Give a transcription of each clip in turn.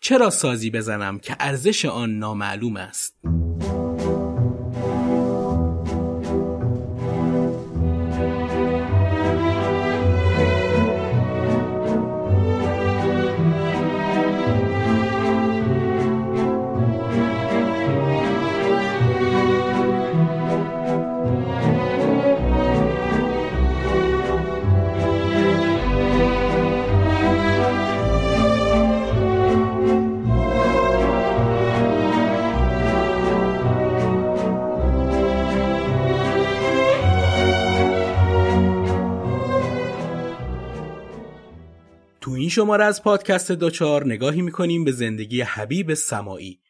چرا سازی بزنم که ارزش آن نامعلوم است؟ شماره از پادکست دوچار نگاهی می‌کنیم به زندگی حبیب سمایی.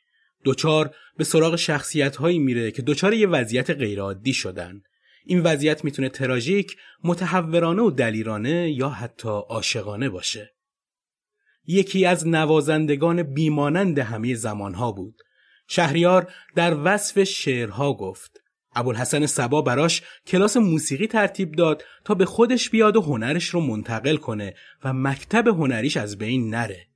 دوچار به سراغ شخصیت هایی میره که دوچار یه وضعیت غیرعادی شدن. این وضعیت می‌تونه تراژیک، متحورانه و دلیرانه یا حتی عاشقانه باشه. یکی از نوازندگان بیمانند همه زمانها بود. شهریار در وصف شعرها گفت ابوالحسن سبا براش کلاس موسیقی ترتیب داد تا به خودش بیاد و هنرش رو منتقل کنه و مکتب هنریش از بین نره.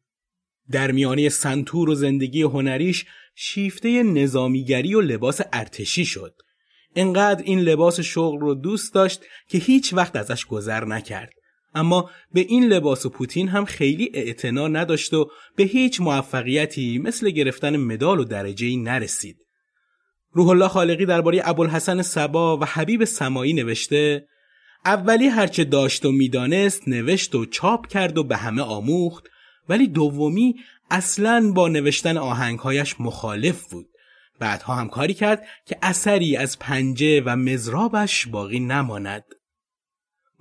در میانه سنتور و زندگی هنریش شیفته نظامیگری و لباس ارتشی شد. انقدر این لباس شغل رو دوست داشت که هیچ وقت ازش گذر نکرد. اما به این لباس و پوتین هم خیلی اعتنا نداشت و به هیچ موفقیتی مثل گرفتن مدال و درجه‌ای نرسید. روح الله خالقی درباره ابوالحسن سبا و حبیب سمایی نوشته اولی هرچه داشت و می‌دانست نوشت و چاپ کرد و به همه آموخت ولی دومی اصلا با نوشتن آهنگهایش مخالف بود. بعدها هم کاری کرد که اثری از پنجه و مزرابش باقی نماند.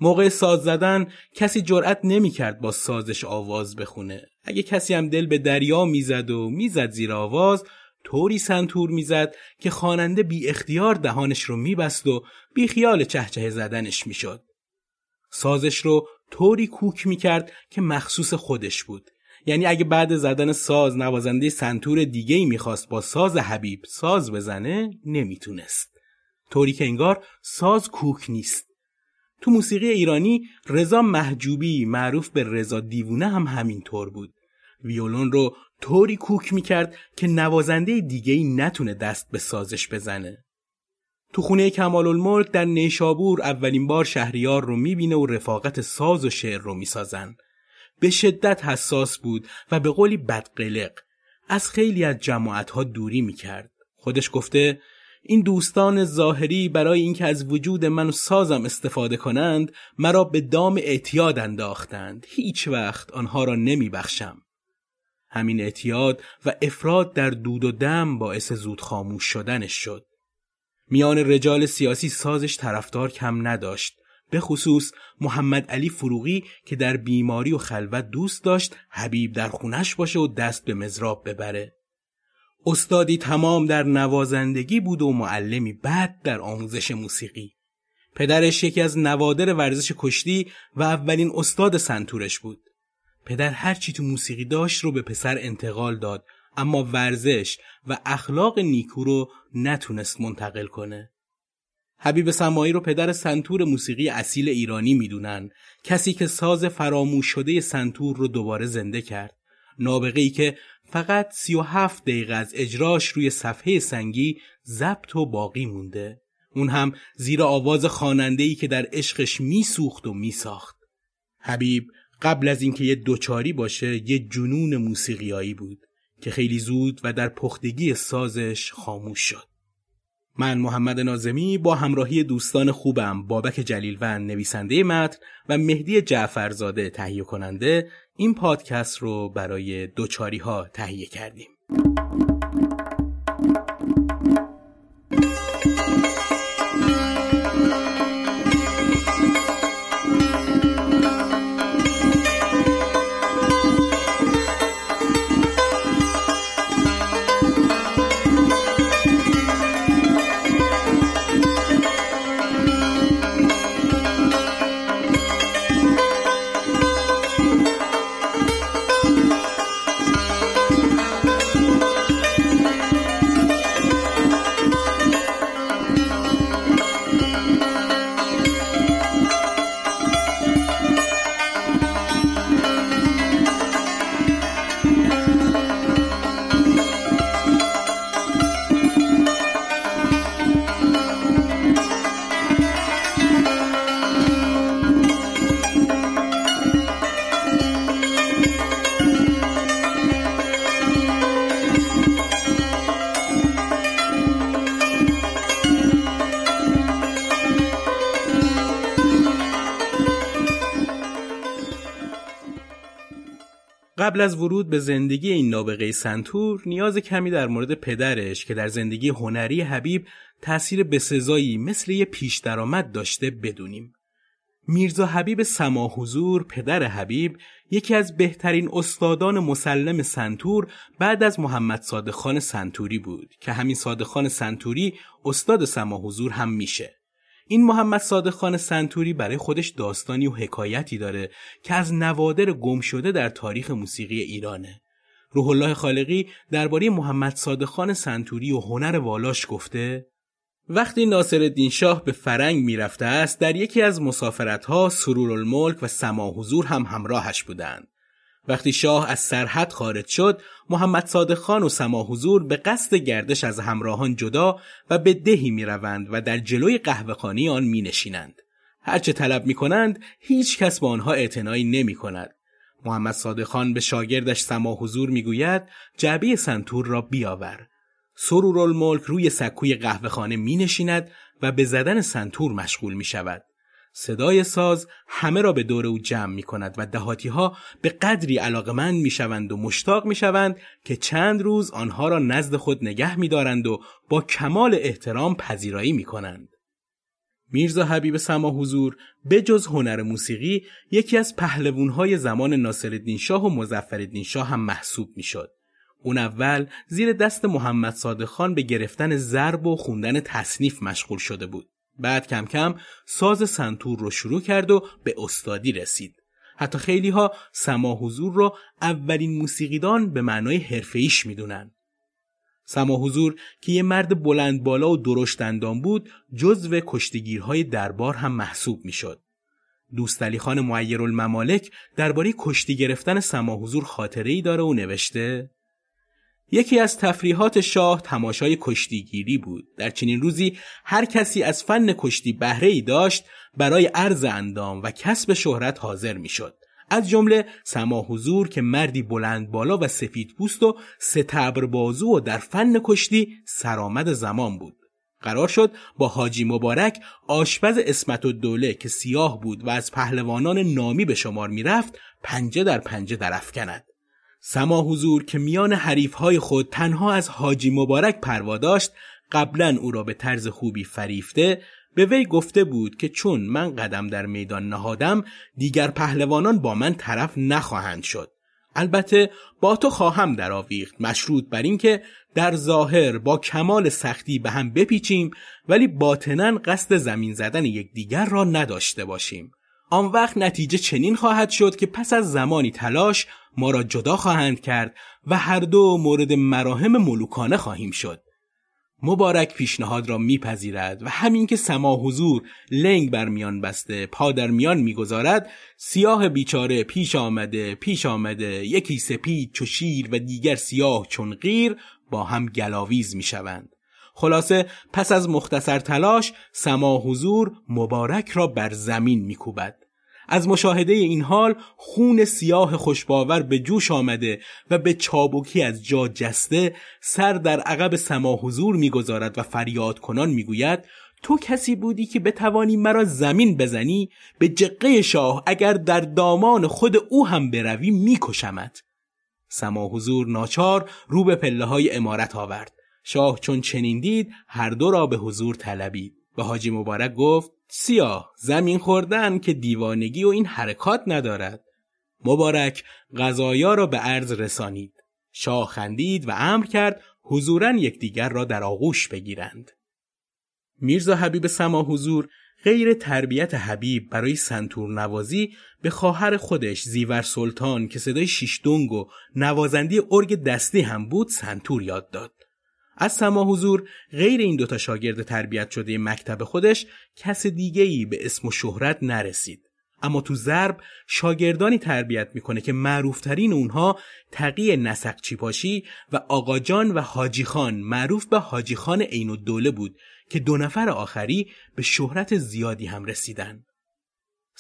موقع ساز زدن کسی جرأت نمی‌کرد با سازش آواز بخونه. اگه کسی هم دل به دریا می‌زد و می‌زد زیر آواز طوری سنتور می‌زد که خواننده بی اختیار دهانش رو میبست و بی خیال چهچه زدنش می‌شد. سازش رو طوری کوک می‌کرد که مخصوص خودش بود. یعنی اگه بعد زدن ساز نوازنده سنتور دیگه ای می‌خواست با ساز حبیب ساز بزنه نمی‌تونست. طوری که انگار ساز کوک نیست. تو موسیقی ایرانی رضا محجوبی معروف به رضا دیوونه هم همین طور بود. ویولون رو طوری کوک می‌کرد که نوازنده دیگه ای نتونه دست به سازش بزنه. تو خونه کمال الملک در نیشابور اولین بار شهریار رو می‌بینه و رفاقت ساز و شعر رو می‌سازن. به شدت حساس بود و به قولی بدقلق. از خیلی از جماعتها دوری می‌کرد. خودش گفته این دوستان ظاهری برای اینکه از وجود من و سازم استفاده کنند مرا به دام اعتیاد انداختند. هیچ وقت آنها را نمیبخشم. همین اعتیاد و افراد در دود و دم باعث زود خاموش شدنش شد. میان رجال سیاسی سازش طرفدار کم نداشت. به خصوص محمد علی فروغی که در بیماری و خلوت دوست داشت حبیب در خونش باشه و دست به مزراب ببره. استادی تمام در نوازندگی بود و معلمی بد در آموزش موسیقی. پدرش یکی از نوادر ورزش کشتی و اولین استاد سنتورش بود. پدر هرچی تو موسیقی داشت رو به پسر انتقال داد اما ورزش و اخلاق نیکو رو نتونست منتقل کنه. حبیب سمایی رو پدر سنتور موسیقی اصیل ایرانی می‌دونن. کسی که ساز فراموش شده سنتور رو دوباره زنده کرد. نابغه ای که فقط 37 دقیقه از اجراش روی صفحه سنگی ضبط و باقی مونده. اون هم زیر آواز خواننده که در عشقش میسوخت و میساخت. حبیب قبل از اینکه یه دوچاری باشه یه جنون موسیقیایی بود که خیلی زود و در پختگی سازش خاموش شد من محمد نازمی با همراهی دوستان خوبم بابک جلیلوند نویسنده متن و مهدی جعفرزاده تهیه کننده این پادکست رو برای دوچاری ها تهیه کردیم. قبل از ورود به زندگی این نابغه سنتور نیاز کمی در مورد پدرش که در زندگی هنری حبیب تأثیر بسزایی مثل یه پیش درآمد داشته بدونیم. میرزا حبیب سما حضور پدر حبیب یکی از بهترین استادان مسلم سنتور بعد از محمد صادق خان سنتوری بود که همین صادق خان سنتوری استاد سما حضور هم میشه. این محمد صادق خان سنتوری برای خودش داستانی و حکایتی داره که از نوادر گم شده در تاریخ موسیقی ایرانه. روح الله خالقی درباره محمد صادق خان سنتوری و هنر والاش گفته وقتی ناصر شاه به فرنگ می‌رفته است در یکی از مسافرتها سرور الملک و سما حضور هم همراهش بودند. وقتی شاه از سرحد خارج شد محمد صادق خان و سما حضور به قصد گردش از همراهان جدا و به دهی می روند و در جلوی قهوهخانه آن می نشینند. هرچه طلب می کنند هیچ کس به آنها اعتنایی نمی کند. محمد صادق خان به شاگردش سما حضور می گوید جعبه سنتور را بیاور. سرور الملک روی سکوی قهوهخانه می نشیند و به زدن سنتور مشغول می شود. صدای ساز همه را به دور او جمع می کند و دهاتی ها به قدری علاقمند می شوند و مشتاق می شوند که چند روز آنها را نزد خود نگه می دارند و با کمال احترام پذیرایی می کنند. میرزا حبیب سما حضور به جز هنر موسیقی یکی از پهلوونهای زمان ناصرالدین شاه و مظفرالدین شاه هم محسوب می شد. اون اول زیر دست محمد صادق خان به گرفتن ضرب و خوندن تصنیف مشغول شده بود. بعد کم کم ساز سنتور رو شروع کرد و به استادی رسید. حتی خیلی ها سما حضور رو اولین موسیقیدان به معنای حرفه‌ایش می‌دونن. سما حضور که یه مرد بلند بالا و درشت اندام بود جزو کشتیگیرهای دربار هم محسوب می‌شد. دوست علی خان معیر الممالک درباره کشتی گرفتن سما حضور خاطره ای داره و نوشته یکی از تفریحات شاه تماشای کشتیگیری بود. در چنین روزی هر کسی از فن کشتی بهره ای داشت برای عرض اندام و کسب شهرت حاضر می‌شد. از جمله سما حضور که مردی بلند بالا و سفید پوست و ستبر بازو و در فن کشتی سرآمد زمان بود. قرار شد با حاجی مبارک آشپز اسمت و دوله که سیاه بود و از پهلوانان نامی به شمار می‌رفت پنجه در پنجه درفکند. سما حضور که میان حریفهای خود تنها از حاجی مبارک پروا داشت قبلا او را به طرز خوبی فریفته به وی گفته بود که چون من قدم در میدان نهادم دیگر پهلوانان با من طرف نخواهند شد. البته با تو خواهم درآویخت مشروط بر اینکه در ظاهر با کمال سختی به هم بپیچیم ولی باطنا قصد زمین زدن یکدیگر را نداشته باشیم. آن وقت نتیجه چنین خواهد شد که پس از زمانی تلاش ما را جدا خواهند کرد و هر دو مورد مراهم ملوکانه خواهیم شد. مبارک پیشنهاد را میپذیرد و همین که سما حضور لنگ بر میان بسته پا در میان می‌گذارد سیاه بیچاره پیش آمده پیش آمده یکی سپید چو شیر و دیگر سیاه چون غیر با هم گلاویز می‌شوند. خلاصه پس از مختصر تلاش سما حضور مبارک را بر زمین میکوبد. از مشاهده این حال خون سیاه خوشباور به جوش آمده و به چابکی از جا جسته سر در عقب سما حضور می‌گذارد و فریاد کنان می‌گوید تو کسی بودی که بتوانی مرا زمین بزنی؟ به جقه شاه اگر در دامان خود او هم بروی میکشمت. سما حضور ناچار رو به پله های امارت آورد. شاه چون چنین دید هر دو را به حضور طلبید. و حاجی مبارک گفت سیاه زمین خوردن که دیوانگی و این حرکات ندارد. مبارک غذایا را به عرض رسانید. شاه خندید و امر کرد حضورا یکدیگر را در آغوش بگیرند. میرزا حبیب سما حضور غیر تربیت حبیب برای سنتور نوازی به خواهر خودش زیور سلطان که صدای شیشدونگ و نوازندی ارگ دستی هم بود سنتور یاد داد. از سما حضور غیر این دوتا شاگرد تربیت شده مکتب خودش کس دیگه ای به اسم و شهرت نرسید. اما تو ضرب شاگردانی تربیت می‌کنه که معروفترین اونها تقی نسق چیپاشی و آقاجان و حاجی خان. معروف به حاجی خان عین الدوله بود که دو نفر آخری به شهرت زیادی هم رسیدن.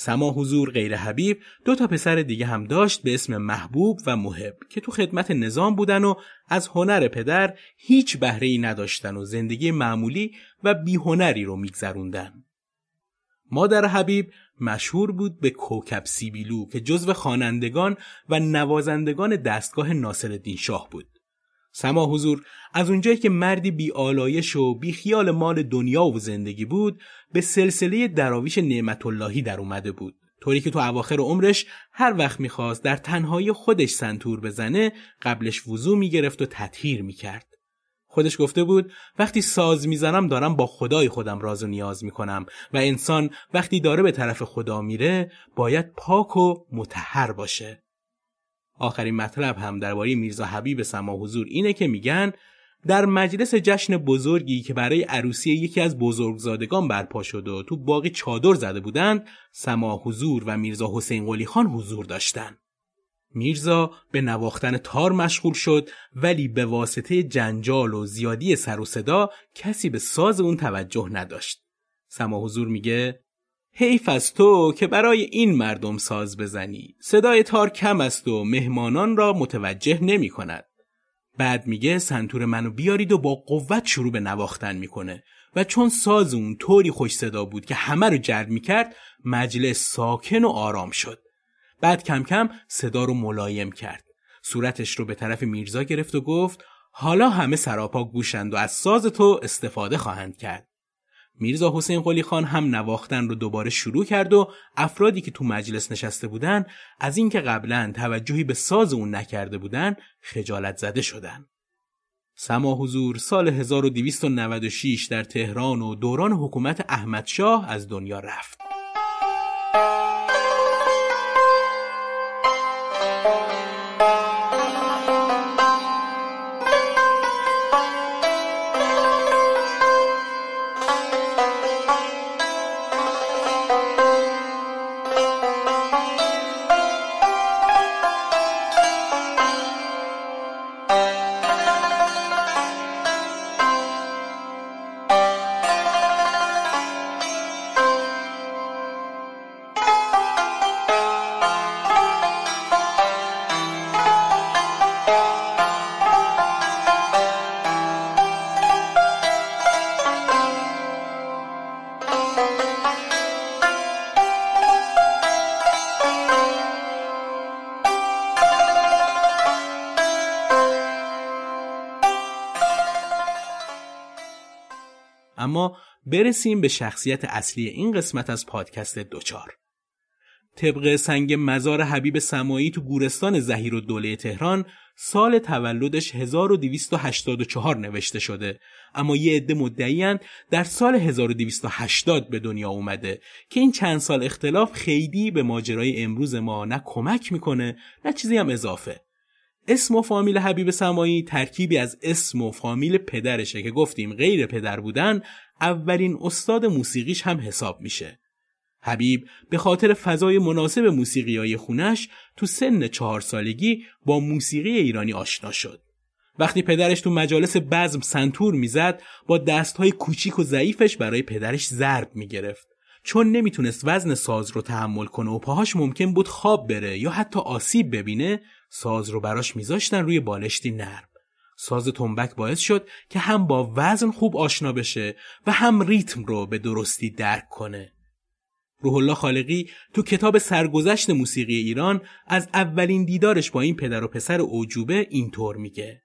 سما حضور غیر حبیب دو تا پسر دیگه هم داشت به اسم محبوب و محب که تو خدمت نظام بودن و از هنر پدر هیچ بهره ای نداشتن و زندگی معمولی و بیهنری رو میگذروندن. مادر حبیب مشهور بود به کوکب سیبیلو که جزو خوانندگان و نوازندگان دستگاه ناصرالدین شاه بود. سما حضور از اونجایی که مردی بی آلایش و بی خیال مال دنیا و زندگی بود به سلسله دراویش نعمت اللهی در اومده بود. طوری که تو اواخر عمرش هر وقت می‌خواست در تنهایی خودش سنتور بزنه قبلش وضوع می‌گرفت و تطهیر می‌کرد. خودش گفته بود وقتی ساز می‌زنم دارم با خدای خودم راز و نیاز می‌کنم و انسان وقتی داره به طرف خدا میره باید پاک و متحر باشه. آخرین مطلب هم درباره میرزا حبیب سما حضور اینه که میگن در مجلس جشن بزرگی که برای عروسی یکی از بزرگزادگان برپا شد و تو باقی چادر زده بودند سما حضور و میرزا حسین قلی خان حضور داشتند میرزا به نواختن تار مشغول شد ولی به واسطه جنجال و زیادی سر و صدا کسی به ساز اون توجه نداشت. سما حضور میگه حیف از تو که برای این مردم ساز بزنی. صدای تار کم است و مهمانان را متوجه نمی کند. بعد میگه سنتور منو بیارید و با قوت شروع به نواختن می‌کنه. و چون ساز اون طوری خوش صدا بود که همه رو جلب می‌کرد مجلس ساکن و آرام شد. بعد کم کم صدا رو ملایم کرد. صورتش رو به طرف میرزا گرفت و گفت حالا همه سراپا گوشند و از ساز تو استفاده خواهند کرد. میرزا حسین قلی خان هم نواختن رو دوباره شروع کرد و افرادی که تو مجلس نشسته بودن از اینکه قبلا توجهی به ساز اون نکرده بودن خجالت زده شدن. سما حضور سال 1296 در تهران و دوران حکومت احمد شاه از دنیا رفت. اما برسیم به شخصیت اصلی این قسمت از پادکست دوچار. طبق سنگ مزار حبیب سمایی تو گورستان زهیر و دوله تهران سال تولدش 1284 نوشته شده. اما یه عده مدعیان در سال 1280 به دنیا اومده که این چند سال اختلاف خیلی به ماجرای امروز ما نه کمک می‌کنه نه چیزی هم اضافه. اسم و فامیل حبیب سمایی ترکیبی از اسم و فامیل پدرشه که گفتیم غیر پدر بودن اولین استاد موسیقیش هم حساب میشه حبیب به خاطر فضای مناسب موسیقی های خونش تو سن چهار سالگی با موسیقی ایرانی آشنا شد. وقتی پدرش تو مجالس بزم سنتور می‌زد با دستهای کوچیک و ضعیفش برای پدرش ضرب می‌گرفت. چون نمی‌تونست وزن ساز رو تحمل کنه و پاهاش ممکن بود خواب بره یا حتی آسیب ببینه ساز رو براش میذاشتن روی بالشتی نرم. ساز تنبک باعث شد که هم با وزن خوب آشنا بشه و هم ریتم رو به درستی درک کنه. روح الله خالقی تو کتاب سرگذشت موسیقی ایران از اولین دیدارش با این پدر و پسر اوجوبه اینطور میگه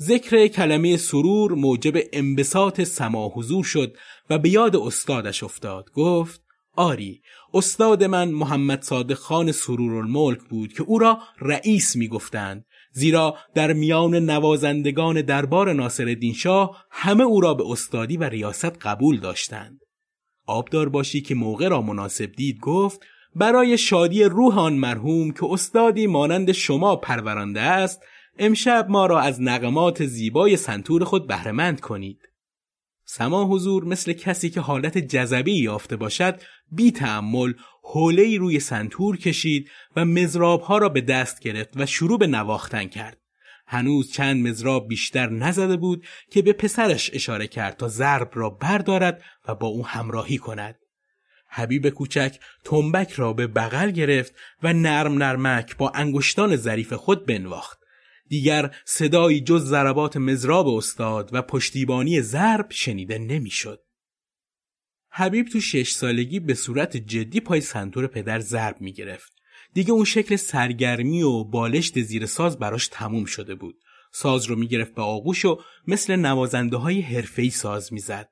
ذکر کلمه سرور موجب انبساط سما حضور شد و به یاد استادش افتاد گفت آری استاد من محمد صادق خان سرور الملک بود که او را رئیس می‌گفتند. زیرا در میان نوازندگان دربار ناصر شاه همه او را به استادی و ریاست قبول داشتند. آبدار باشی که موقع را مناسب دید گفت برای شادی روح آن مرحوم که استادی مانند شما پرورانده است امشب ما را از نقمات زیبای سنتور خود بهرهمند کنید. سما حضور مثل کسی که حالت جذبی یافته باشد بی تعمل حوله روی سنتور کشید و مزراب ها را به دست گرفت و شروع به نواختن کرد هنوز چند مزراب بیشتر نزده بود که به پسرش اشاره کرد تا ضرب را بردارد و با او همراهی کند. حبیب کوچک تنبک را به بغل گرفت و نرم نرمک با انگشتان ظریف خود بنواخت. دیگر صدایی جز ضربات مزراب استاد و پشتیبانی ضرب شنیده نمی‌شد. حبیب تو شش سالگی به صورت جدی پای سنتور پدر ضرب می گرفت. دیگه اون شکل سرگرمی و بالشت زیر ساز براش تموم شده بود. ساز رو می‌گرفت به آغوش و مثل نوازنده های حرفه‌ای ساز می‌زد.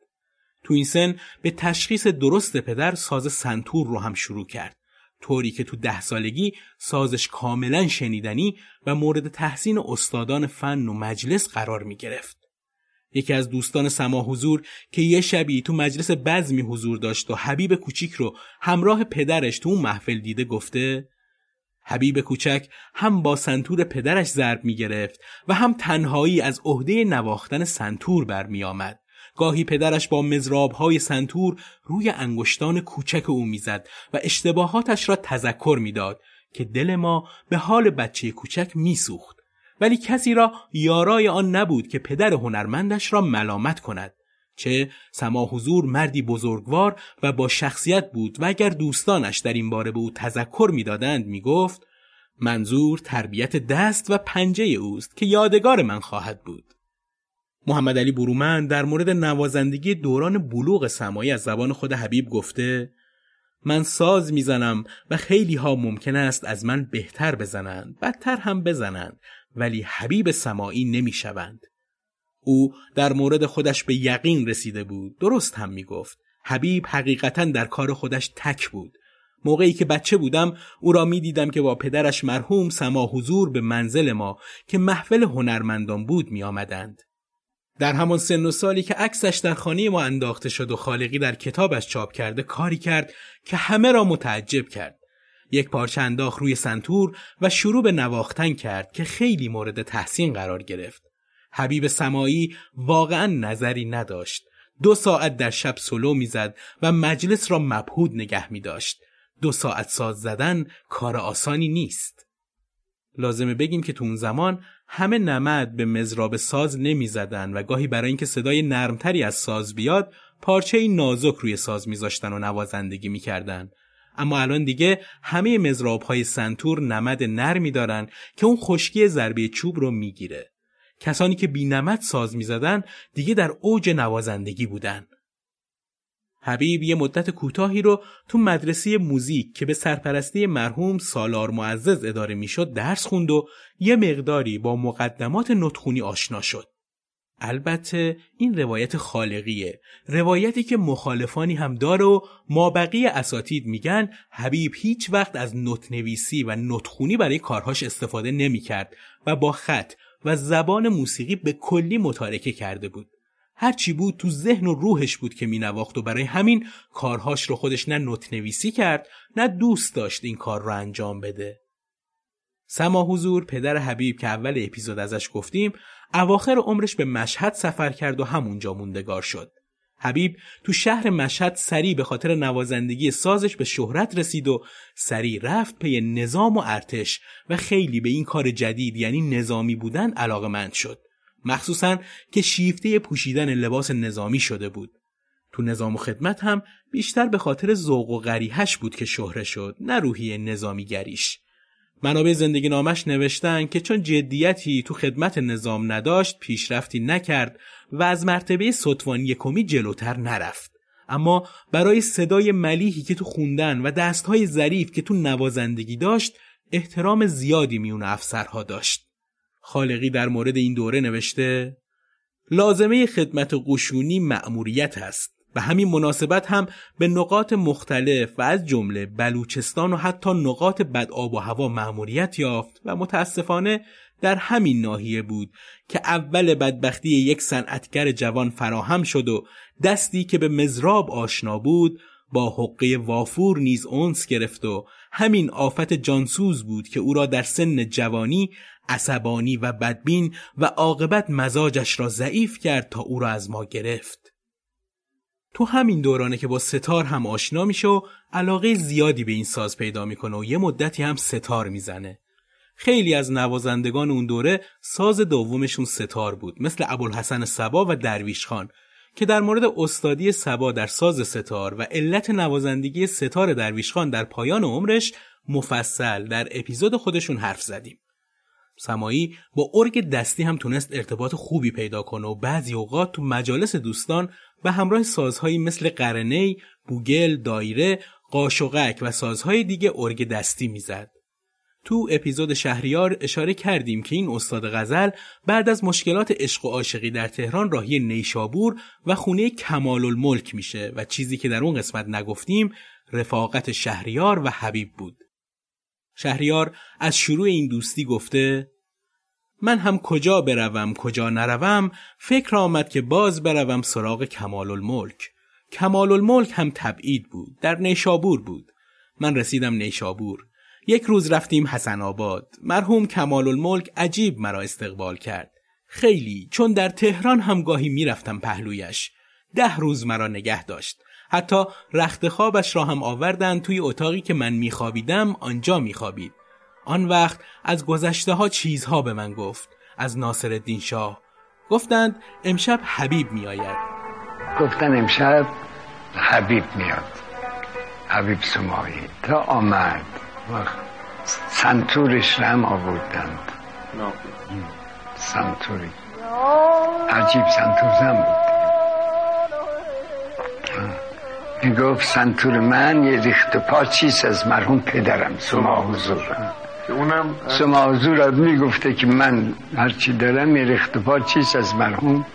تو این سن به تشخیص درست پدر ساز سنتور رو هم شروع کرد. طوری که تو ده سالگی سازش کاملا شنیدنی و مورد تحسین استادان فن و مجلس قرار می گرفت. یکی از دوستان سما حضور که یه شبی تو مجلس بزمی حضور داشت و حبیب کوچیک رو همراه پدرش تو اون محفل دیده گفته حبیب کوچک هم با سنتور پدرش ضرب می گرفت و هم تنهایی از عهده نواختن سنتور برمی آمد. گاهی پدرش با مزراب های سنتور روی انگشتان کوچک او می‌زد و اشتباهاتش را تذکر می‌داد که دل ما به حال بچه کوچک میسوخت. ولی کسی را یارای آن نبود که پدر هنرمندش را ملامت کند چه سما حضور مردی بزرگوار و با شخصیت بود و اگر دوستانش در این باره به او تذکر می‌دادند می‌گفت منظور تربیت دست و پنجه اوست که یادگار من خواهد بود. محمد علی برومند در مورد نوازندگی دوران بلوغ سمایی از زبان خود حبیب گفته من ساز می‌زنم و خیلی ها ممکن است از من بهتر بزنند بدتر هم بزنند ولی حبیب سمایی نمی‌شوند. او در مورد خودش به یقین رسیده بود درست هم می‌گفت. حبیب حقیقتا در کار خودش تک بود. موقعی که بچه بودم او را می دیدم که با پدرش مرحوم سما حضور به منزل ما که محفل هنرمندان بود می آمدند. در همان سن و سالی که عکسش در خانه ما انداخته شد و خالقی در کتابش چاپ کرده کاری کرد که همه را متعجب کرد. یک پارچه انداخت روی سنتور و شروع به نواختن کرد که خیلی مورد تحسین قرار گرفت. حبیب سمایی واقعا نظری نداشت. دو ساعت در شب سلو می‌زد و مجلس را مبهود نگه می داشت. دو ساعت ساز زدن کار آسانی نیست. لازمه بگیم که تو اون زمان همه نمد به مزراب ساز نمی زدن و گاهی برای اینکه صدای نرمتری از ساز بیاد پارچه نازک روی ساز میذاشتن و نوازندگی می‌کردن. اما الان دیگه همه مزراب های سنتور نمد نرمی دارن که اون خشکی ضربه چوب رو می‌گیره. کسانی که بینمت ساز می‌زدن دیگه در اوج نوازندگی بودن. حبیب یه مدت کوتاهی رو تو مدرسه موزیک که به سرپرستی مرحوم سالار معزز اداره می‌شد درس خوند و یه مقداری با مقدمات نطخونی آشنا شد. البته این روایت خالقیه روایتی که مخالفانی هم داره و مابقی اساتید میگن حبیب هیچ وقت از نوتنویسی و نوتخونی برای کارهاش استفاده نمی‌کرد و با خط و زبان موسیقی به کلی متارکه کرده بود هرچی بود تو ذهن و روحش بود که مینواخت و برای همین کارهاش رو خودش نه نوتنویسی کرد نه دوست داشت این کار رو انجام بده سما حضور پدر حبیب که اول اپیزود ازش گفتیم اواخر عمرش به مشهد سفر کرد و همونجا موندگار شد. حبیب تو شهر مشهد سریع به خاطر نوازندگی سازش به شهرت رسید و سریع رفت پی نظام و ارتش و خیلی به این کار جدید یعنی نظامی بودن علاقمند شد. مخصوصا که شیفته پوشیدن لباس نظامی شده بود. تو نظام و خدمت هم بیشتر به خاطر ذوق و غریحش بود که شهره شد نه روحی نظامی گریش. منابع زندگی نامش نوشتن که چون جدیتی تو خدمت نظام نداشت پیشرفتی نکرد و از مرتبه سطوانی کمی جلوتر نرفت اما برای صدای ملیحی که تو خوندن و دستهای ظریف که تو نوازندگی داشت احترام زیادی میون افسرها داشت خالقی در مورد این دوره نوشته لازمه خدمت قشونی مأموریت است و همین مناسبت هم به نقاط مختلف و از جمله بلوچستان و حتی نقاط بد آب و هوا مأموریت یافت و متاسفانه در همین ناحیه بود که اول بدبختی یک صنعتگر جوان فراهم شد و دستی که به مزراب آشنا بود با حقه وافور نیز اونس گرفت و همین آفت جانسوز بود که او را در سن جوانی عصبانی و بدبین و عاقبت مزاجش را ضعیف کرد تا او را از ما گرفت تو همین دورانه که با ستار هم آشنا میشه و علاقه زیادی به این ساز پیدا می‌کنه و یه مدتی هم ستار می‌زنه. خیلی از نوازندگان اون دوره ساز دومشون ستار بود مثل ابوالحسن سبا و درویش خان که در مورد استادی سبا در ساز ستار و علت نوازندگی ستار درویش خان در پایان عمرش مفصل در اپیزود خودشون حرف زدیم. سمایی با ارگ دستی هم تونست ارتباط خوبی پیدا کنه و بعضی اوقات تو مجالس دوستان به همراه سازهایی مثل قرنی، بوگل، دایره، قاشقک و سازهای دیگه ارگ دستی می‌زد. تو اپیزود شهریار اشاره کردیم که این استاد غزل بعد از مشکلات عشق و عاشقی در تهران راهی نیشابور و خونه کمال الملک میشه و چیزی که در اون قسمت نگفتیم رفاقت شهریار و حبیب بود. شهریار از شروع این دوستی گفته من هم کجا بروم کجا نروم فکر آمد که باز بروم سراغ کمال الملک کمال الملک هم تبعید بود در نیشابور بود. من رسیدم نیشابور. یک روز رفتیم حسن آباد. مرحوم کمال الملک عجیب مرا استقبال کرد. خیلی چون در تهران هم گاهی می‌رفتم پهلویش. ده روز مرا نگه داشت. حتی رخت خوابش را هم آوردن توی اتاقی که من میخوابیدم آنجا میخوابید. آن وقت از گذشته ها چیزها به من گفت از ناصر الدین شاه. گفتند امشب حبیب میآید. گفتن امشب حبیب میاد. حبیب سمایی تا آمد. سنتورش رم آوردند. سنتوری. عجیب سنتور زن بود. می‌گفت سنتور من یه ریخت پا چیست از مرحوم پدرم؟ سما حضور. که اونم سما حضور می‌گفته که من هرچی دارم یه ریخت پا چیست از مرحوم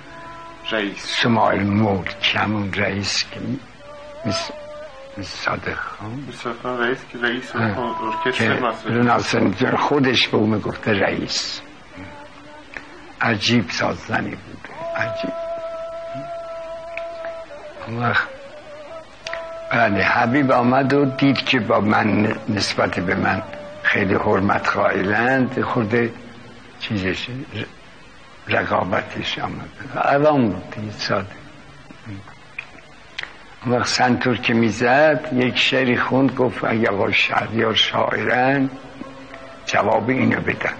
رئیس. سما الملک همون رئیس که مثل صادق. خان رئیس که رئیس ارکستر خودش به اون می‌گفته رئیس. عجیب سازنی بوده عجیب. اون وقت بله حبیب آمد و دید که با من نسبت به من خیلی حرمت قائلند خورده چیزش رقابتش آمد. عوام بود ساده. وقت سنتور که می‌زد یک شعری خوند گفت اگه آقا شهریار شاعرن جواب اینو بدن.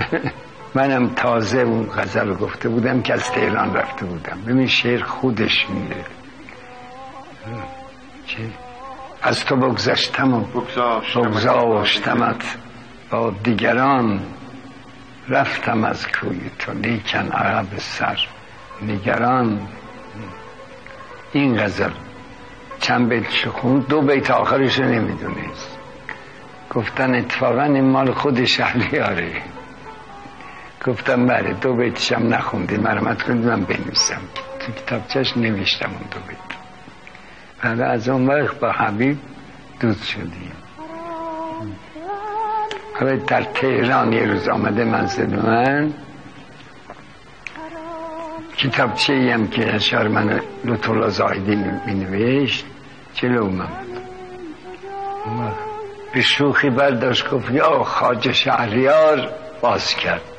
منم تازه اون غزل رو گفته بودم که از تهران رفته بودم. ببین شعر خودش میره از تو بگذشتم و بگذاشتمت. با دیگران رفتم از کوی تو لیکن عقب سر نگران. این غزل چند بیت خوند دو بیت آخرش رو نمی‌دونست گفتن اتفاقا این مال خود شهریاره گفتم بله دو بیتشم نخوندی مرمت کنید من بنویسم. تو کتابچش نوشتم اون دو بیت. بعد از اون وقت با حبیب دوست شدیم. حالا در تهران یه روز آمده منزل من. کتابچه هم که اشار من لطولا زایدی می نوشت جلو من به شوخی برداشت گفت یا خاج شهریار باز کرد.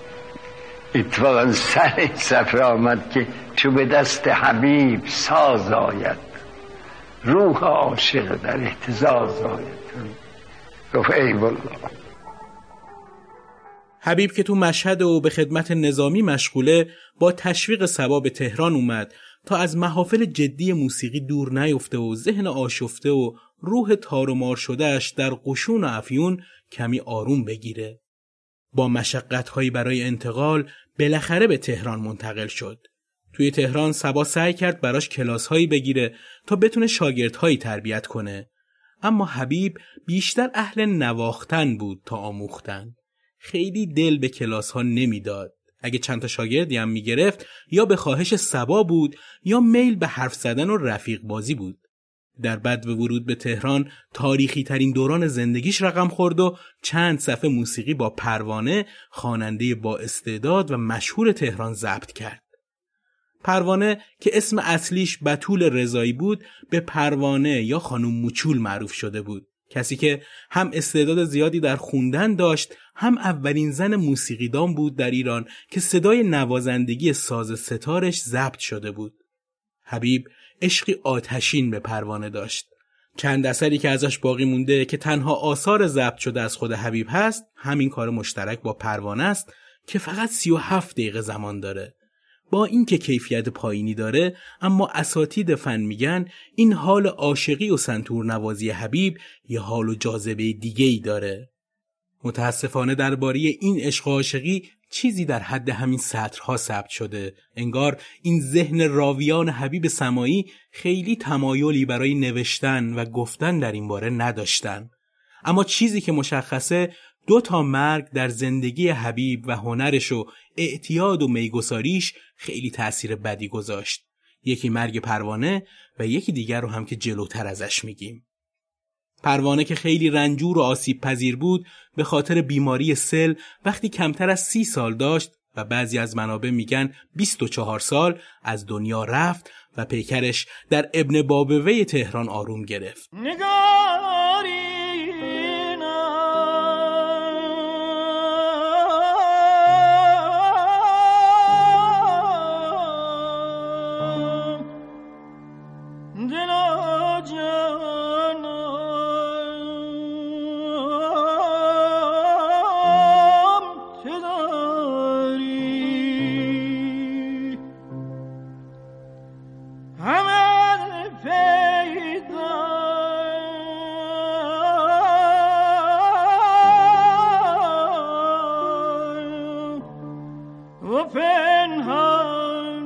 اتفاقا سر این سفر آمد که چو به دست حبیب ساز آید. روح عاشق در احتزاز آید. گفت ای والله. حبیب که تو مشهد و به خدمت نظامی مشغوله با تشویق سبا به تهران اومد تا از محافل جدی موسیقی دور نیفته و ذهن آشفته و روح تار و مار شدهش در قشون و افیون کمی آروم بگیره. با مشقتهایی برای انتقال بالاخره به تهران منتقل شد. توی تهران سبا سعی کرد براش کلاسهایی بگیره تا بتونه شاگردهایی تربیت کنه. اما حبیب بیشتر اهل نواختن بود تا آموختن. خیلی دل به کلاس ها نمی‌داد. اگه چند تا شاگردی هم می‌گرفت یا به خواهش سبا بود یا میل به حرف زدن و رفیق بازی بود. در بد ورود به تهران تاریخی ترین دوران زندگیش رقم خورد و چند صفحه موسیقی با پروانه خواننده با استعداد و مشهور تهران ضبط کرد. پروانه که اسم اصلیش بتول رضایی بود به پروانه یا خانم موچول معروف شده بود. کسی که هم استعداد زیادی در خوندن داشت هم اولین زن موسیقیدان بود در ایران که صدای نوازندگی ساز ستارش ضبط شده بود. حبیب عشقی آتشین به پروانه داشت. چند اثری که ازش باقی مونده که تنها آثار ضبط شده از خود حبیب هست همین کار مشترک با پروانه است که فقط 37 دقیقه زمان داره. با اینکه کیفیت پایینی داره اما اساتید فن میگن این حال عاشقی و سنتور نوازی حبیب یه حال و جاذبه دیگه ای داره متاسفانه درباره این عشق عاشقی چیزی در حد همین سطرها ثبت شده انگار این ذهن راویان حبیب سمایی خیلی تمایلی برای نوشتن و گفتن در این باره نداشتن اما چیزی که مشخصه دو تا مرگ در زندگی حبیب و هنرش و اعتیاد و میگساریش خیلی تأثیر بدی گذاشت. یکی مرگ پروانه و یکی دیگر رو هم که جلوتر ازش میگیم. پروانه که خیلی رنجور و آسیب پذیر بود به خاطر بیماری سل وقتی کمتر از سی سال داشت و بعضی از منابع میگن 24 سال از دنیا رفت و پیکرش در ابن بابوه تهران آروم گرفت. نگاری و پنهان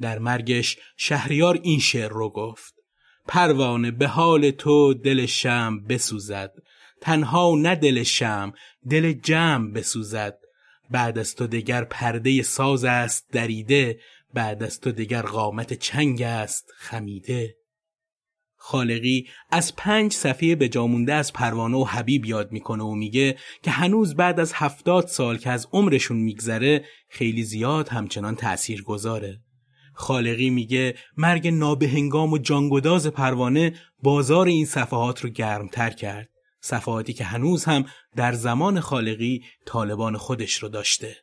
در مرگش شهریار این شعر رو گفت. پروانه به حال تو دل شم بسوزد. تنها نه دل شم دل جمع بسوزد. بعد از تو دگر پرده ساز است دریده. بعد از تو دگر قامت چنگ است خمیده. خالقی از پنج صفحه به جامونده از پروانه و حبیب یاد می‌کنه و میگه که هنوز بعد از هفتاد سال که از عمرشون میگذره خیلی زیاد همچنان تأثیر گذاره. خالقی میگه مرگ نابهنگام و جانگداز پروانه بازار این صفحات رو گرمتر کرد. صفحاتی که هنوز هم در زمان خالقی طالبان خودش رو داشته.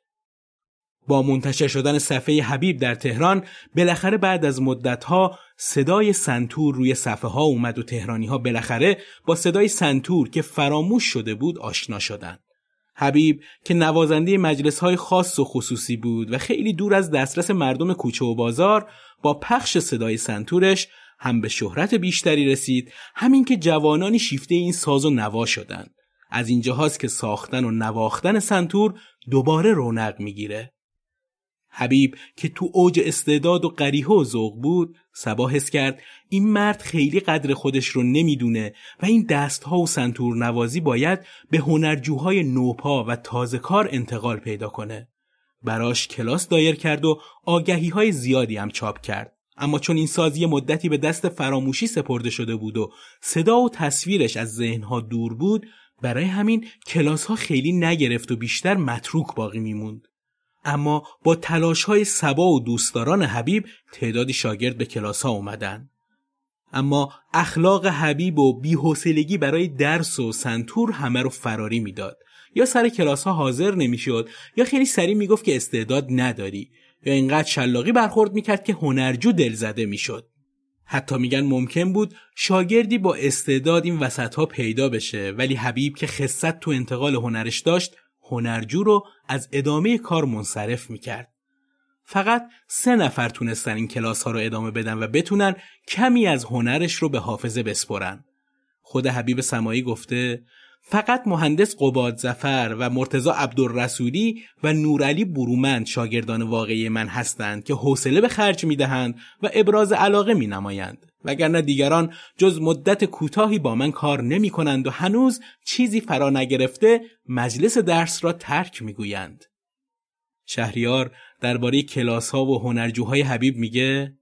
با منتشر شدن صفحه حبیب در تهران بالاخره بعد از مدتها صدای سنتور روی صفحه ها اومد و تهرانی ها بالاخره با صدای سنتور که فراموش شده بود آشنا شدند. حبیب که نوازنده مجلس های خاص و خصوصی بود و خیلی دور از دسترس مردم کوچه و بازار با پخش صدای سنتورش هم به شهرت بیشتری رسید همین که جوانانی شیفته این ساز و نوا شدند. از اینجا هاست که ساختن و نواختن سنتور دوباره رونق می‌گیره. حبیب که تو اوج استعداد و قریه و ذوق بود سبا حس کرد این مرد خیلی قدر خودش رو نمی‌دونه و این دستها و سنتور نوازی باید به هنرجوهای نوپا و تازه کار انتقال پیدا کنه. براش کلاس دایر کرد و آگهی های زیادی هم چاپ کرد. اما چون این سازی مدتی به دست فراموشی سپرده شده بود و صدا و تصویرش از ذهنها دور بود برای همین کلاس ها خیلی نگرفت و بیشتر متروک باقی میموند. اما با تلاش های سبا و دوستداران حبیب تعدادی شاگرد به کلاس ها اومدن. اما اخلاق حبیب و بیحوصلگی برای درس و سنتور همه رو فراری می‌داد. یا سر کلاس ها حاضر نمی‌شد یا خیلی سریع می‌گفت که استعداد نداری یا اینقدر شلاقی برخورد می‌کرد که هنرجو دل زده می‌شد. حتی میگن ممکن بود شاگردی با استعداد این وسط ها پیدا بشه ولی حبیب که خصت تو انتقال هنرش داشت هنرجو رو از ادامه کار منصرف می‌کرد. فقط سه نفر تونستن این کلاس ها رو ادامه بدن و بتونن کمی از هنرش رو به حافظه بسپرن. خود حبیب سمایی گفته فقط مهندس قباد زفر و مرتزا عبدالرسولی و نورعلی برومند شاگردان واقعی من هستند که حوصله به خرج می‌دهند و ابراز علاقه می نمایند. وگرنه دیگران جز مدت کوتاهی با من کار نمی کنند و هنوز چیزی فرا نگرفته مجلس درس را ترک می گویند. شهریار درباره کلاس ها و هنرجوهای حبیب میگه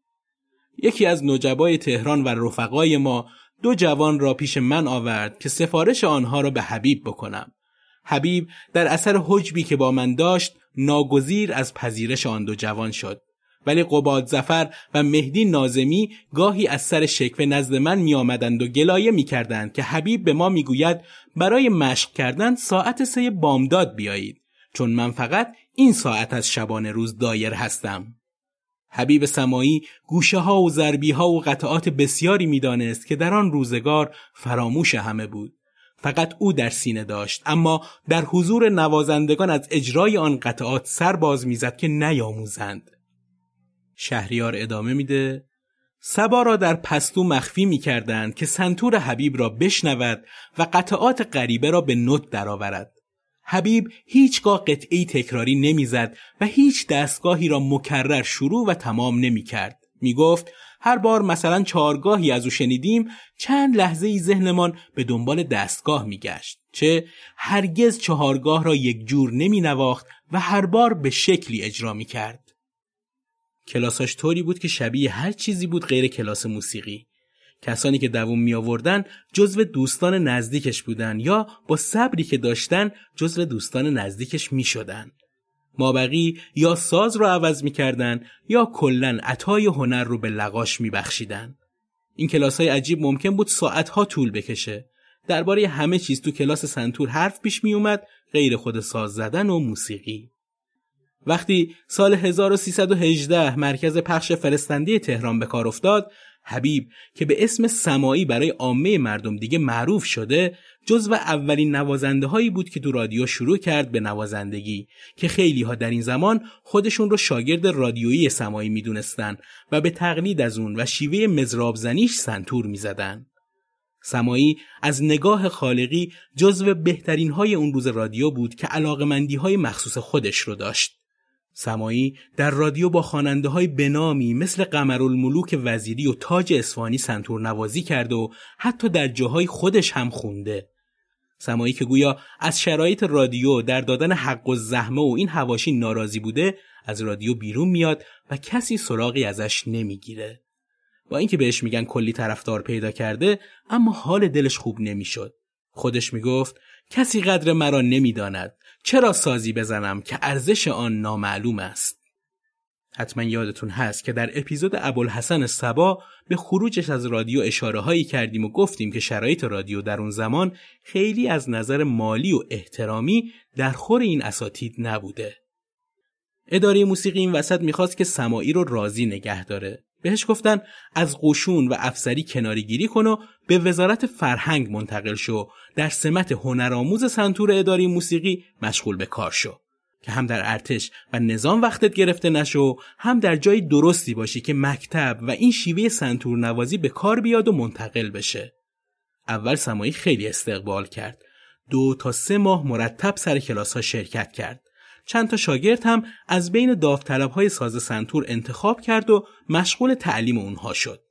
یکی از نجبای تهران و رفقای ما دو جوان را پیش من آورد که سفارش آنها را به حبیب بکنم. حبیب در اثر حجبی که با من داشت ناگزیر از پذیرش آن دو جوان شد. ولی قباد زفر و مهدی نازمی گاهی از سر شکوه نزد من می آمدند و گلایه می کردند که حبیب به ما می گوید برای مشق کردن ساعت سه بامداد بیایید چون من فقط این ساعت از شبانه روز دایر هستم. حبیب سمایی گوشه ها و زربی ها و قطعات بسیاری می‌دانست که در آن روزگار فراموش همه بود. فقط او در سینه داشت اما در حضور نوازندگان از اجرای آن قطعات سر باز می‌زد که نیاموزند. شهریار ادامه میده سبا را در پستو مخفی می‌کردند که سنتور حبیب را بشنود و قطعات غریبه را به نوت درآورد. حبیب هیچگاه قطعی تکراری نمی‌زد و هیچ دستگاهی را مکرر شروع و تمام نمی‌کرد. می‌گفت هر بار مثلا چهارگاهی از او شنیدیم چند لحظه ای ذهنمان به دنبال دستگاه میگشت چه هرگز چهارگاه را یک جور نمی نواخت و هر بار به شکلی اجرا می کرد. کلاساش طوری بود که شبیه هر چیزی بود غیر کلاس موسیقی. کسانی که دووم می آوردن جزو دوستان نزدیکش بودن یا با صبری که داشتن جزو دوستان نزدیکش می شدن. مابقی یا ساز رو عوض می کردن یا کلن عطای هنر رو به لقاش می بخشیدن. این کلاس های عجیب ممکن بود ساعتها طول بکشه. درباره همه چیز تو کلاس سنتور حرف پیش می اومد غیر خود ساز زدن و موسیقی. وقتی سال 1318 مرکز پخش فرستنده تهران به کار افتاد حبیب که به اسم سمایی برای عامه مردم دیگه معروف شده جزو اولین نوازنده هایی بود که تو رادیو شروع کرد به نوازندگی که خیلی ها در این زمان خودشون رو شاگرد رادیویی سمایی می‌دونستن و به تقلید از اون و شیوه مزراب زنیش سنتور می‌زدن. سمایی از نگاه خالقی جزو بهترین های اون روز رادیو بود که علاقمندی های مخصوص خودش رو داشت. سمایی در رادیو با خواننده های بنامی مثل قمرالملوک وزیری و تاج اسفانی سنتور نوازی کرده و حتی در جاهای خودش هم خونده. سمایی که گویا از شرایط رادیو در دادن حق و زحمه و این هواشی ناراضی بوده از رادیو بیرون میاد و کسی سراغی ازش نمی‌گیره. با اینکه بهش میگن کلی طرفدار پیدا کرده اما حال دلش خوب نمی‌شد. خودش می‌گفت کسی قدر مرا نمی‌داند چرا سازی بزنم که ارزش آن نامعلوم است حتما یادتون هست که در اپیزود ابوالحسن سبا به خروجش از رادیو اشاره هایی کردیم و گفتیم که شرایط رادیو در اون زمان خیلی از نظر مالی و احترامی در خور این اساتید نبوده. اداره موسیقی این وسط می‌خواست که سماعی رو راضی نگه داره بهش گفتن از قشون و افسری کناری گیری کن و به وزارت فرهنگ منتقل شو. در سمت هنرآموز سنتور اداری موسیقی مشغول به کار شو. که هم در ارتش و نظام وقتت گرفته نشو هم در جای درستی باشی که مکتب و این شیوه سنتور نوازی به کار بیاد و منتقل بشه. اول سمایی خیلی استقبال کرد. دو تا سه ماه مرتب سر کلاس ها شرکت کرد. چند تا شاگرد هم از بین داوطلب های ساز سنتور انتخاب کرد و مشغول تعلیم اونها شد.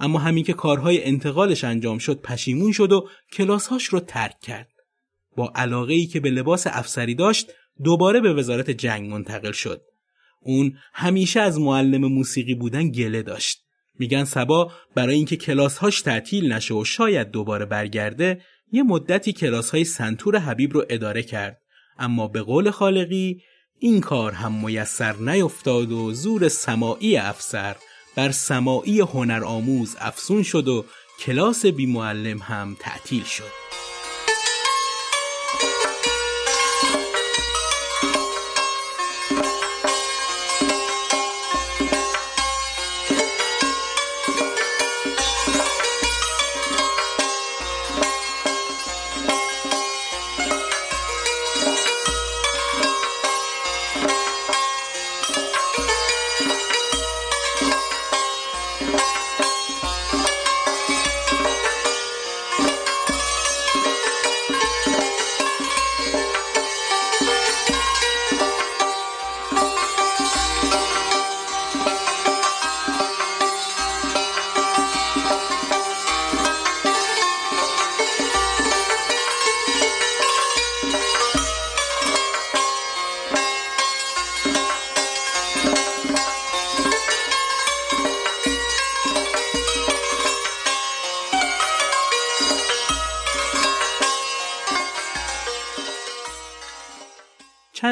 اما همین که کارهای انتقالش انجام شد پشیمون شد و کلاسهاش رو ترک کرد. با علاقه ای که به لباس افسری داشت دوباره به وزارت جنگ منتقل شد. اون همیشه از معلم موسیقی بودن گله داشت. میگن سبا برای اینکه کلاسهاش تعطیل نشه و شاید دوباره برگرده یه مدتی کلاس های سنتور حبیب رو اداره کرد اما به قول خالقی این کار هم میسر نیفتاد و زور سماعی افسر بر سماعی هنر آموز افسون شد و کلاس بی معلم هم تعطیل شد.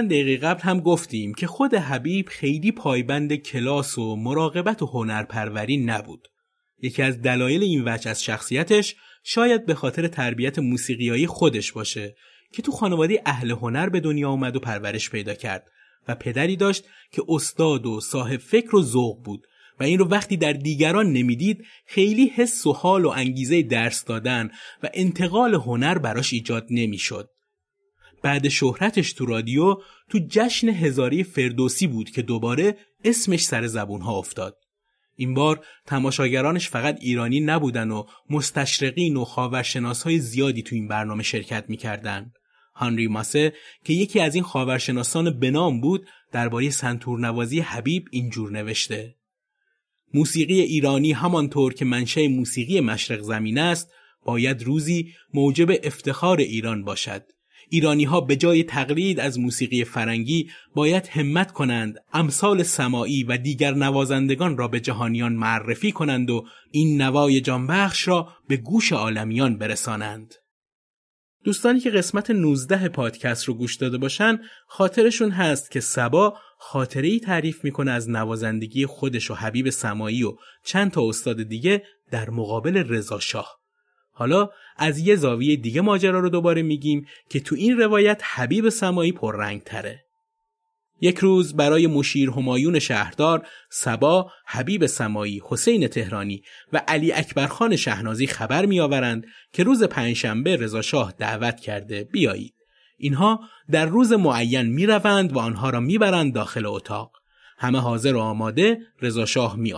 چند دقیقه قبل هم گفتیم که خود حبیب خیلی پایبند کلاس و مراقبت و هنرپروری نبود. یکی از دلایل این وجه از شخصیتش شاید به خاطر تربیت موسیقیایی خودش باشه که تو خانواده اهل هنر به دنیا اومد و پرورش پیدا کرد و پدری داشت که استاد و صاحب فکر و ذوق بود و این رو وقتی در دیگران نمی‌دید خیلی حس و حال و انگیزه درس دادن و انتقال هنر براش ایجاد نمی‌شد. بعد شهرتش تو رادیو تو جشن هزاری فردوسی بود که دوباره اسمش سر زبون ها افتاد. این بار تماشاگرانش فقط ایرانی نبودن و مستشرقین و خاورشناس های زیادی تو این برنامه شرکت می‌کردن. هانری ماسه که یکی از این خاورشناسان بنام بود درباره سنتورنوازی حبیب اینجور نوشته. موسیقی ایرانی همانطور که منشه موسیقی مشرق زمین است باید روزی موجب افتخار ایران باشد ایرانی ها به جای تقلید از موسیقی فرنگی باید همت کنند امثال سماعی و دیگر نوازندگان را به جهانیان معرفی کنند و این نوای جانبخش را به گوش عالمیان برسانند. دوستانی که قسمت 19 پادکست رو گوش داده باشن خاطرشون هست که سبا خاطره تعریف می‌کنه از نوازندگی خودش و حبیب سمایی و چند تا استاد دیگه در مقابل رضا شاه حالا از یه زاویه دیگه ماجرا رو دوباره میگیم که تو این روایت حبیب سمایی پررنگ تره. یک روز برای مشیر همایون شهردار سبا، حبیب سمایی، حسین تهرانی و علی اکبرخان شهنازی خبر میآورند که روز پنجشنبه رضا شاه دعوت کرده بیایید. اینها در روز معین می‌روند و آنها را می‌برند داخل اتاق. همه حاضر و آماده رضا شاه می.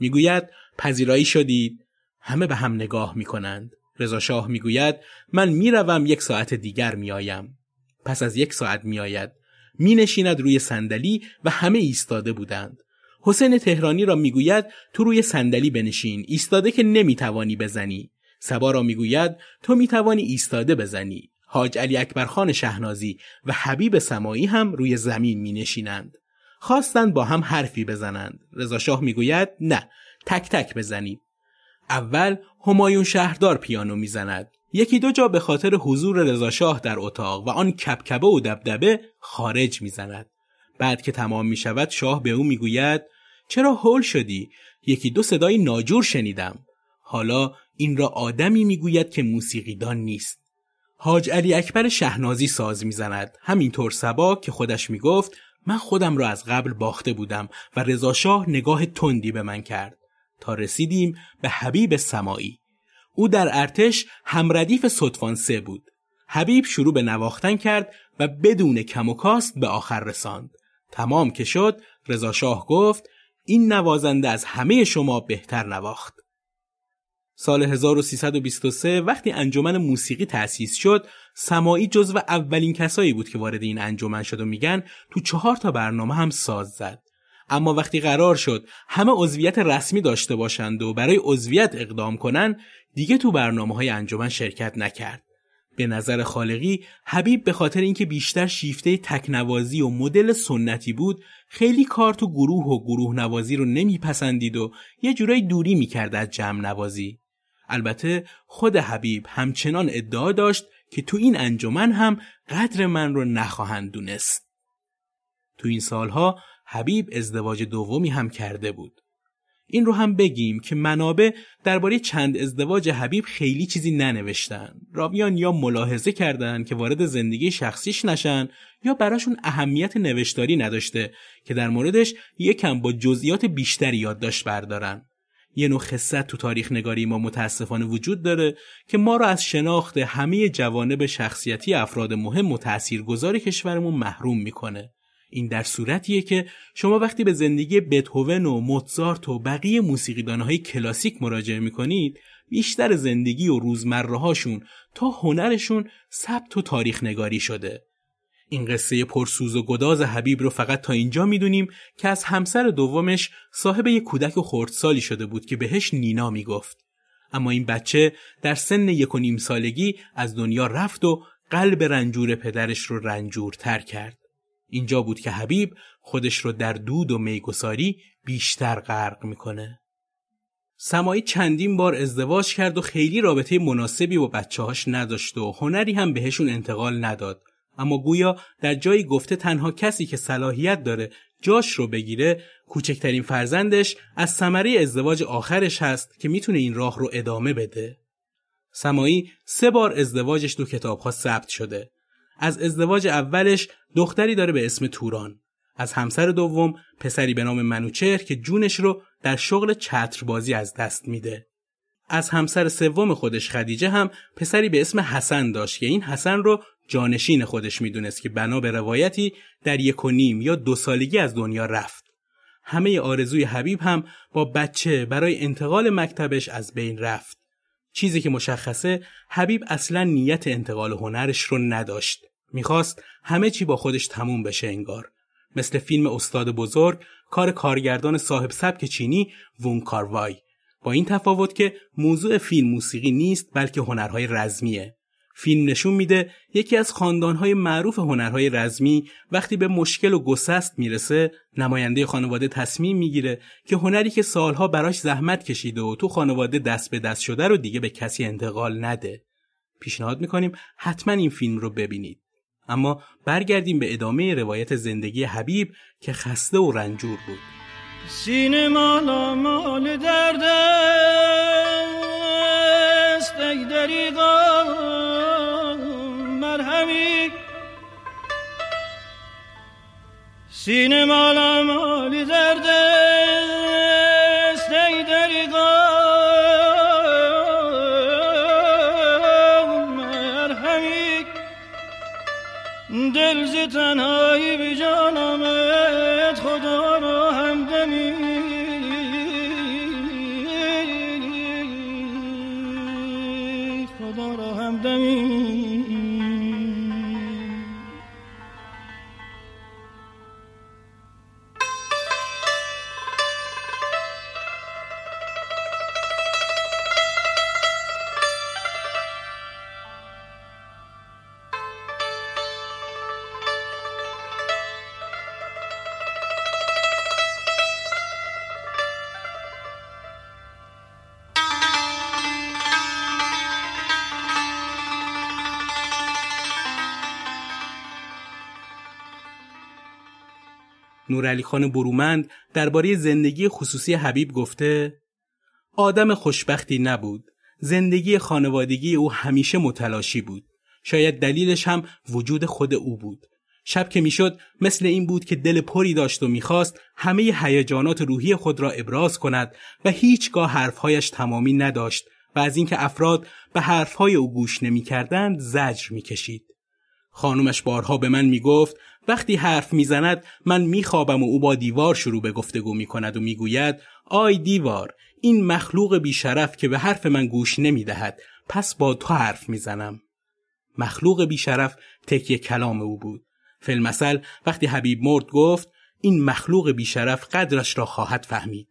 می‌گوید پذیرایی شدید همه به هم نگاه می کنند. رضا شاه می‌گوید من می‌روم یک ساعت دیگر میآیم. پس از یک ساعت میآید. می نشیند روی صندلی و همه ایستاده بودند. حسین تهرانی را می‌گوید تو روی صندلی بنشین ایستاده که نمی‌توانی بزنی. سبا را می‌گوید تو می‌توانی ایستاده بزنی. حاج علی اکبرخان شهنازی و حبیب سمایی هم روی زمین می نشینند. خواستند با هم حرفی بزنند. رضا شاه می‌گوید نه تک تک بزنید. اول همایون شهردار پیانو می‌زند. یکی دو جا به خاطر حضور رضاشاه در اتاق و آن کپکبه و دبدبه خارج می‌زند. بعد که تمام می شود شاه به او می‌گوید چرا هول شدی؟ یکی دو صدای ناجور شنیدم. حالا این را آدمی می‌گوید که موسیقیدان نیست. حاج علی اکبر شهنازی ساز می‌زند. همینطور سبا که خودش می‌گفت من خودم را از قبل باخته بودم و رضاشاه نگاه تندی به من کرد تا رسیدیم به حبیب سمایی. او در ارتش همردیف صدفان سه بود. حبیب شروع به نواختن کرد و بدون کم و کاست به آخر رساند. تمام که شد رضا شاه گفت این نوازنده از همه شما بهتر نواخت. سال 1323 وقتی انجمن موسیقی تأسیس شد سماعی جزو اولین کسایی بود که وارد این انجمن شد و میگن تو چهار تا برنامه هم ساز زد اما وقتی قرار شد همه عضویت رسمی داشته باشند و برای عضویت اقدام کنند دیگه تو برنامه های انجمن شرکت نکرد. به نظر خالقی حبیب به خاطر اینکه بیشتر شیفته تکنوازی و مدل سنتی بود خیلی کار تو گروه و گروه نوازی رو نمیپسندید و یه جورایی دوری می‌کرد از جمع نوازی. البته خود حبیب همچنان ادعا داشت که تو این انجمن هم قدر من رو نخواهند دونست. تو این سالها حبیب ازدواج دومی هم کرده بود. این رو هم بگیم که منابع درباره چند ازدواج حبیب خیلی چیزی ننوشتن. راویان یا ملاحظه کردند که وارد زندگی شخصیش نشن یا براشون اهمیت نوشتاری نداشته که در موردش یکم با جزئیات بیشتری یادداشت بردارن. یه نوع خصت تو تاریخ نگاری ما متاسفانه وجود داره که ما را از شناخت همه جوانب شخصیتی افراد مهم و تاثیرگذار کشورمون محروم می‌کنه. این در صورتیه که شما وقتی به زندگی بتهوون و موتزارت و بقیه موسیقیدانهای کلاسیک مراجعه می‌کنید بیشتر زندگی و روزمره هاشون تا هنرشون ثبت و تاریخ نگاری شده. این قصه پرسوز و گداز حبیب رو فقط تا اینجا می‌دونیم که از همسر دومش صاحب یک کودک خردسالی شده بود که بهش نینا می‌گفت. اما این بچه در سن یک و نیم سالگی از دنیا رفت و قلب رنجور پدرش رو رنجورتر کرد. اینجا بود که حبیب خودش رو در دود و میگساری بیشتر غرق می‌کنه. سمایی چندین بار ازدواج کرد و خیلی رابطه مناسبی با بچه هاش نداشت و هنری هم بهشون انتقال نداد. اما گویا در جایی گفته تنها کسی که صلاحیت داره جاش رو بگیره کوچکترین فرزندش از ثمره ازدواج آخرش هست که می‌تونه این راه رو ادامه بده. سمایی سه بار ازدواجش تو کتابها ثبت شده. از ازدواج اولش دختری داره به اسم توران. از همسر دوم پسری به نام منوچهر که جونش رو در شغل چتربازی از دست میده. از همسر سوم خودش خدیجه هم پسری به اسم حسن داشت که این حسن رو جانشین خودش می‌دونست که بنا به روایتی در یک و نیم یا دو سالگی از دنیا رفت. همه آرزوی حبیب هم با بچه برای انتقال مکتبش از بین رفت. چیزی که مشخصه حبیب اصلا نیت انتقال هنرش رو نداشت. می‌خواست همه چی با خودش تموم بشه انگار. مثل فیلم استاد بزرگ کار کارگردان صاحب سبک چینی وون کاروای. با این تفاوت که موضوع فیلم موسیقی نیست بلکه هنرهای رزمیه. فیلم نشون میده یکی از خاندانهای معروف هنرهای رزمی وقتی به مشکل و گسست می‌رسه نماینده خانواده تصمیم می‌گیره که هنری که سالها براش زحمت کشیده و تو خانواده دست به دست شده رو دیگه به کسی انتقال نده. پیشنهاد می‌کنیم حتما این فیلم رو ببینید. اما برگردیم به ادامه روایت زندگی حبیب که خسته و رنجور بود. سینه مال مال درد است دریغا سینه مالا مالی درد نورعلی خان برومند درباره زندگی خصوصی حبیب گفته آدم خوشبختی نبود. زندگی خانوادگی او همیشه متلاشی بود. شاید دلیلش هم وجود خود او بود. شب که می‌شد مثل این بود که دل پری داشت و می‌خواست همه هیجانات روحی خود را ابراز کند و هیچگاه حرفهایش تمامی نداشت و از اینکه افراد به حرفهای او گوش نمی‌کردند زجر می‌کشید. خانومش بارها به من می‌گفت وقتی حرف می‌زند من میخوابم و او با دیوار شروع به گفتگو می‌کند و می‌گوید آی دیوار این مخلوق بیشرف که به حرف من گوش نمی‌دهد پس با تو حرف می‌زنم. مخلوق بیشرف تکیه کلام او بود. فیلمسل وقتی حبیب مرد گفت این مخلوق بیشرف قدرش را خواهد فهمید.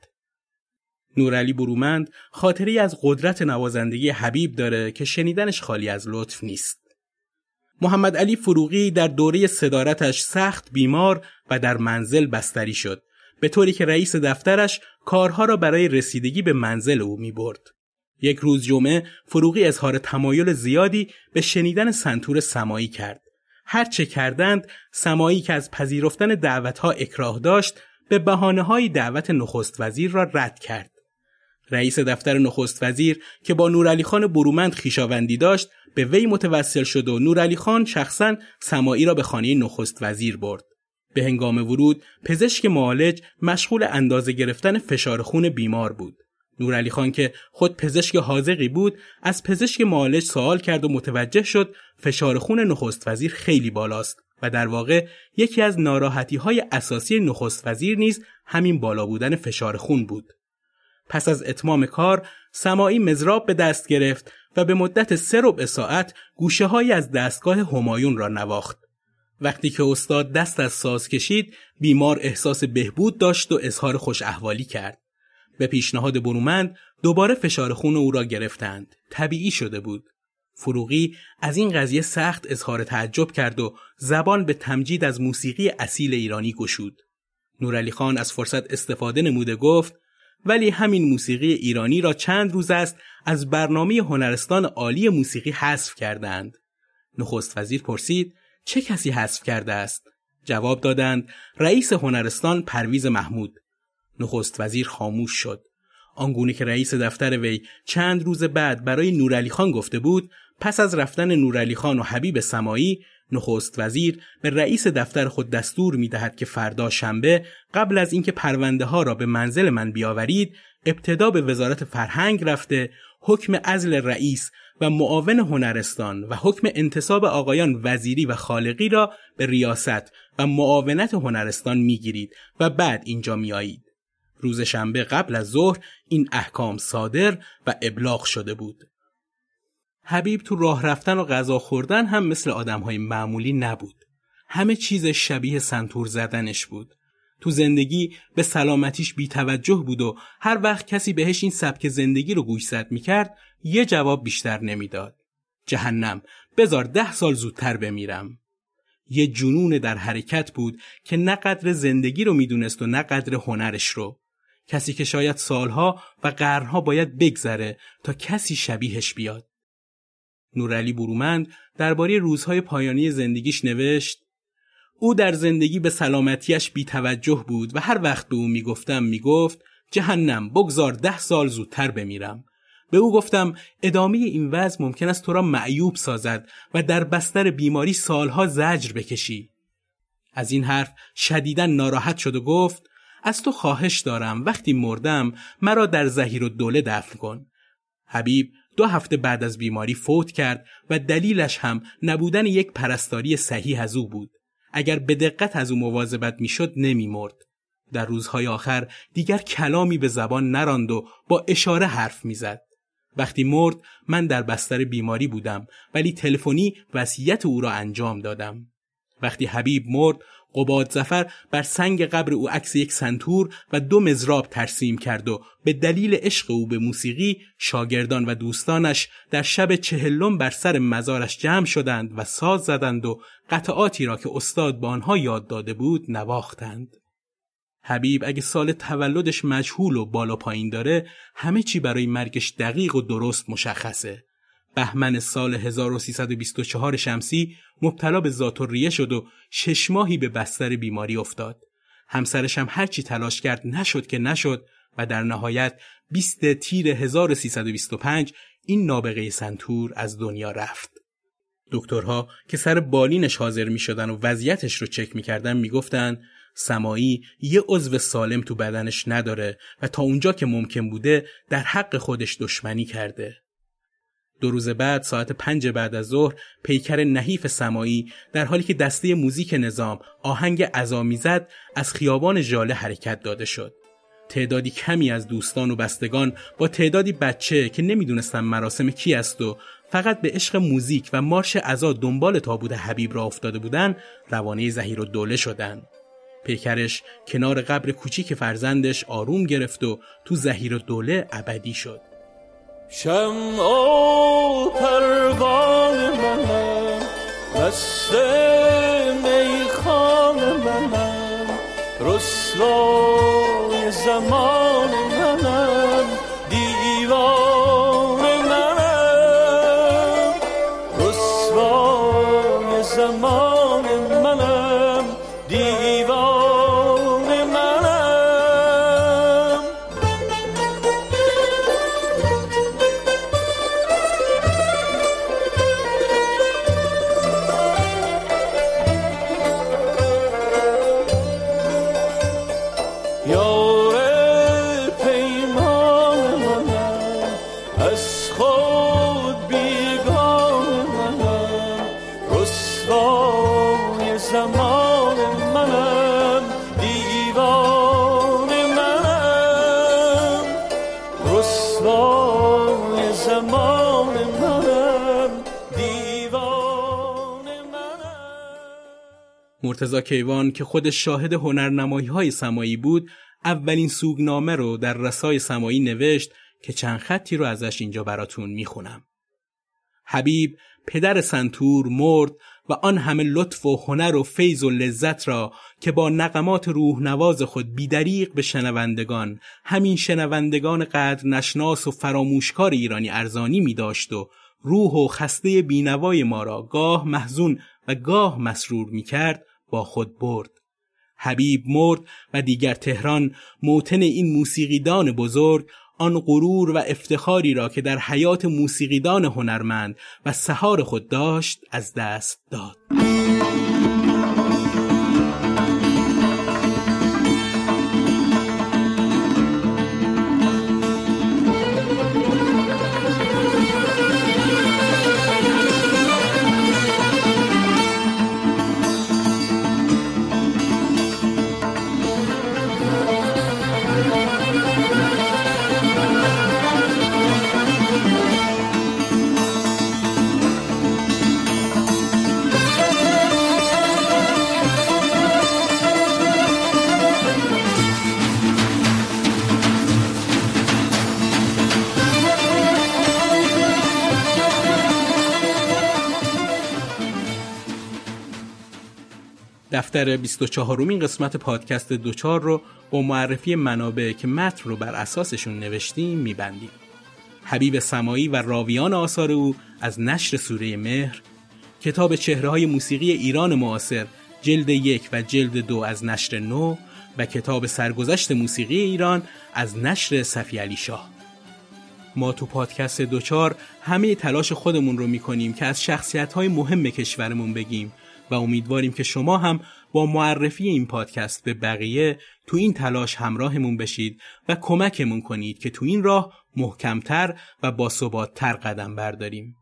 نورعلی برومند خاطری از قدرت نوازندگی حبیب داره که شنیدنش خالی از لطف نیست. محمد علی فروغی در دوره صدارتش سخت بیمار و در منزل بستری شد به طوری که رئیس دفترش کارها را برای رسیدگی به منزل او می برد. یک روز جمعه فروغی اظهار تمایل زیادی به شنیدن سنتور سمایی کرد. هر چه کردند سمایی که از پذیرفتن دعوتها اکراه داشت به بحانه های دعوت نخست وزیر را رد کرد. رئیس دفتر نخست وزیر که با نورعلی خان برومند خیشاوندی داشت به وی متوسل شد و نورعلی خان شخصا سمایی را به خانه نخست وزیر برد. به هنگام ورود پزشک معالج مشغول اندازه گرفتن فشار خون بیمار بود. نورعلی خان که خود پزشک حاضقی بود از پزشک معالج سوال کرد و متوجه شد فشار خون نخست وزیر خیلی بالاست و در واقع یکی از ناراحتی های اساسی نخست وزیر نیز همین بالا بودن فشار خون بود. پس از اتمام کار سماعی مزراب به دست گرفت و به مدت سه ربع ساعت گوشه های از دستگاه همایون را نواخت. وقتی که استاد دست از ساز کشید بیمار احساس بهبود داشت و اظهار خوش احوالی کرد. به پیشنهاد برومند دوباره فشار خون او را گرفتند. طبیعی شده بود. فروغی از این قضیه سخت اظهار تعجب کرد و زبان به تمجید از موسیقی اصیل ایرانی گشود. نورعلی خان از فرصت استفاده نموده گفت ولی همین موسیقی ایرانی را چند روز است از برنامه هنرستان عالی موسیقی حذف کردند. نخست وزیر پرسید چه کسی حذف کرده است؟ جواب دادند رئیس هنرستان پرویز محمود. نخست وزیر خاموش شد. آنگونه که رئیس دفتر وی چند روز بعد برای نورعلی خان گفته بود پس از رفتن نورعلی خان و حبیب سمایی نخست وزیر به رئیس دفتر خود دستور می دهد که فردا شنبه قبل از اینکه پرونده ها را به منزل من بیاورید ابتدا به وزارت فرهنگ رفته حکم ازل رئیس و معاون هنرستان و حکم انتصاب آقایان وزیری و خالقی را به ریاست و معاونت هنرستان می‌گیرید و بعد اینجا میایید. روز شنبه قبل از ظهر این احکام صادر و ابلاغ شده بود. حبیب تو راه رفتن و غذا خوردن هم مثل های معمولی نبود. همه چیز شبیه سنتور زدنش بود. تو زندگی به سلامتیش بی توجه بود و هر وقت کسی بهش این سبک زندگی رو گوشزد می‌کرد یه جواب بیشتر نمی‌داد. جهنم بزار ده سال زودتر بمیرم. یه جنون در حرکت بود که نه قدر زندگی رو می‌دونست و نه قدر هنرش رو. کسی که شاید سالها و قرنها باید بگذره تا کسی شبیهش بیاد. نورعلی برومند درباره روزهای پایانی زندگیش نوشت او در زندگی به سلامتیش بی توجه بود و هر وقت به او می‌گفتم می‌گفت جهنم بگذار ده سال زودتر بمیرم به او گفتم ادامه این وضع ممکن است تو را معیوب سازد و در بستر بیماری سالها زجر بکشی. از این حرف شدیدا ناراحت شد و گفت از تو خواهش دارم وقتی مردم مرا در زهیر و دفن کن. حبیب دو هفته بعد از بیماری فوت کرد و دلیلش هم نبودن یک پرستاری صحیح از او بود. اگر به دقت از او مواظبت می‌شد نمیمرد. در روزهای آخر دیگر کلامی به زبان نراند و با اشاره حرف می‌زد. وقتی مرد من در بستر بیماری بودم ولی تلفنی وصیت او را انجام دادم. وقتی حبیب مرد قباد زفر بر سنگ قبر او عکس یک سنتور و دو مزراب ترسیم کرد و به دلیل عشق او به موسیقی شاگردان و دوستانش در شب چهلم بر سر مزارش جمع شدند و ساز زدند و قطعاتی را که استاد به آنها یاد داده بود نواختند. حبیب اگه سال تولدش مجهول و بالا پایین داره همه چی برای مرگش دقیق و درست مشخصه. بهمن سال 1324 شمسی مبتلا به ذاتوریه شد و شش ماهی به بستر بیماری افتاد. همسرش هم هرچی تلاش کرد نشد که نشد و در نهایت 20 تیر 1325 این نابغه سنتور از دنیا رفت. دکترها که سر بالینش حاضر می شدن و وضعیتش رو چک می کردن می گفتن سمایی یه عضو سالم تو بدنش نداره و تا اونجا که ممکن بوده در حق خودش دشمنی کرده. دو روز بعد ساعت پنج بعد از ظهر پیکر نحیف سمایی در حالی که دسته موزیک نظام آهنگ ازامی زد از خیابان ژاله حرکت داده شد. تعدادی کمی از دوستان و بستگان با تعدادی بچه که نمی‌دونستن مراسم کی است و فقط به عشق موزیک و مارش عزا دنبال تابوت حبیب را افتاده بودن روانه زهیر و دوله شدن. پیکرش کنار قبر کوچیک فرزندش آروم گرفت و تو زهیر و دوله ابدی شد. شم او پروان منم دست میخان منم رسوای زمان مرتزا کیوان که خودش شاهد هنرنمایی های سمایی بود اولین سوگنامه رو در رسای سمایی نوشت که چند خطی رو ازش اینجا براتون می‌خونم. حبیب پدر سنتور مرد و آن همه لطف و هنر و فیض و لذت را که با نقمات روح نواز خود بیدریق به شنوندگان همین شنوندگان قدر نشناس و فراموشکار ایرانی ارزانی می داشت و روح و خسته بینوای ما را گاه محزون و گاه مسرور می کرد با خود برد. حبیب مرد و دیگر تهران موتن این موسیقیدان بزرگ آن غرور و افتخاری را که در حیات موسیقیدان هنرمند و سهار خود داشت از دست داد. دفتر 24 مین قسمت پادکست دوچار رو با معرفی منابع که متن رو بر اساسشون نوشتیم میبندیم. حبیب سمایی و راویان آثار او از نشر سوره مهر کتاب چهره های موسیقی ایران معاصر جلد یک و جلد دو از نشر نو و کتاب سرگذشت موسیقی ایران از نشر صفی علی شاه ما تو پادکست دوچار همه تلاش خودمون رو می‌کنیم که از شخصیت های مهم کشورمون بگیم و امیدواریم که شما هم با معرفی این پادکست به بقیه تو این تلاش همراهمون بشید و کمکمون کنید که تو این راه محکمتر و باثباتتر قدم برداریم.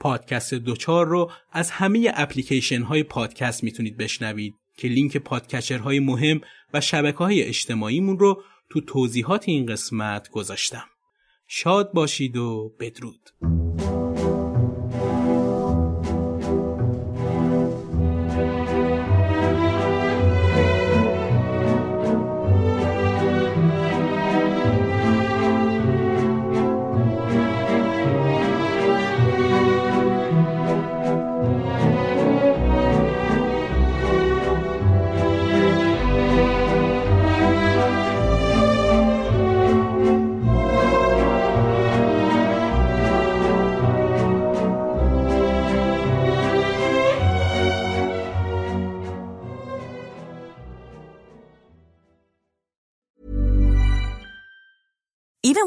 پادکست دوچار رو از همه اپلیکیشن های پادکست می‌تونید بشنوید که لینک podcatcher های مهم و شبکه های اجتماعیمون رو تو توضیحات این قسمت گذاشتم. شاد باشید و بدرود.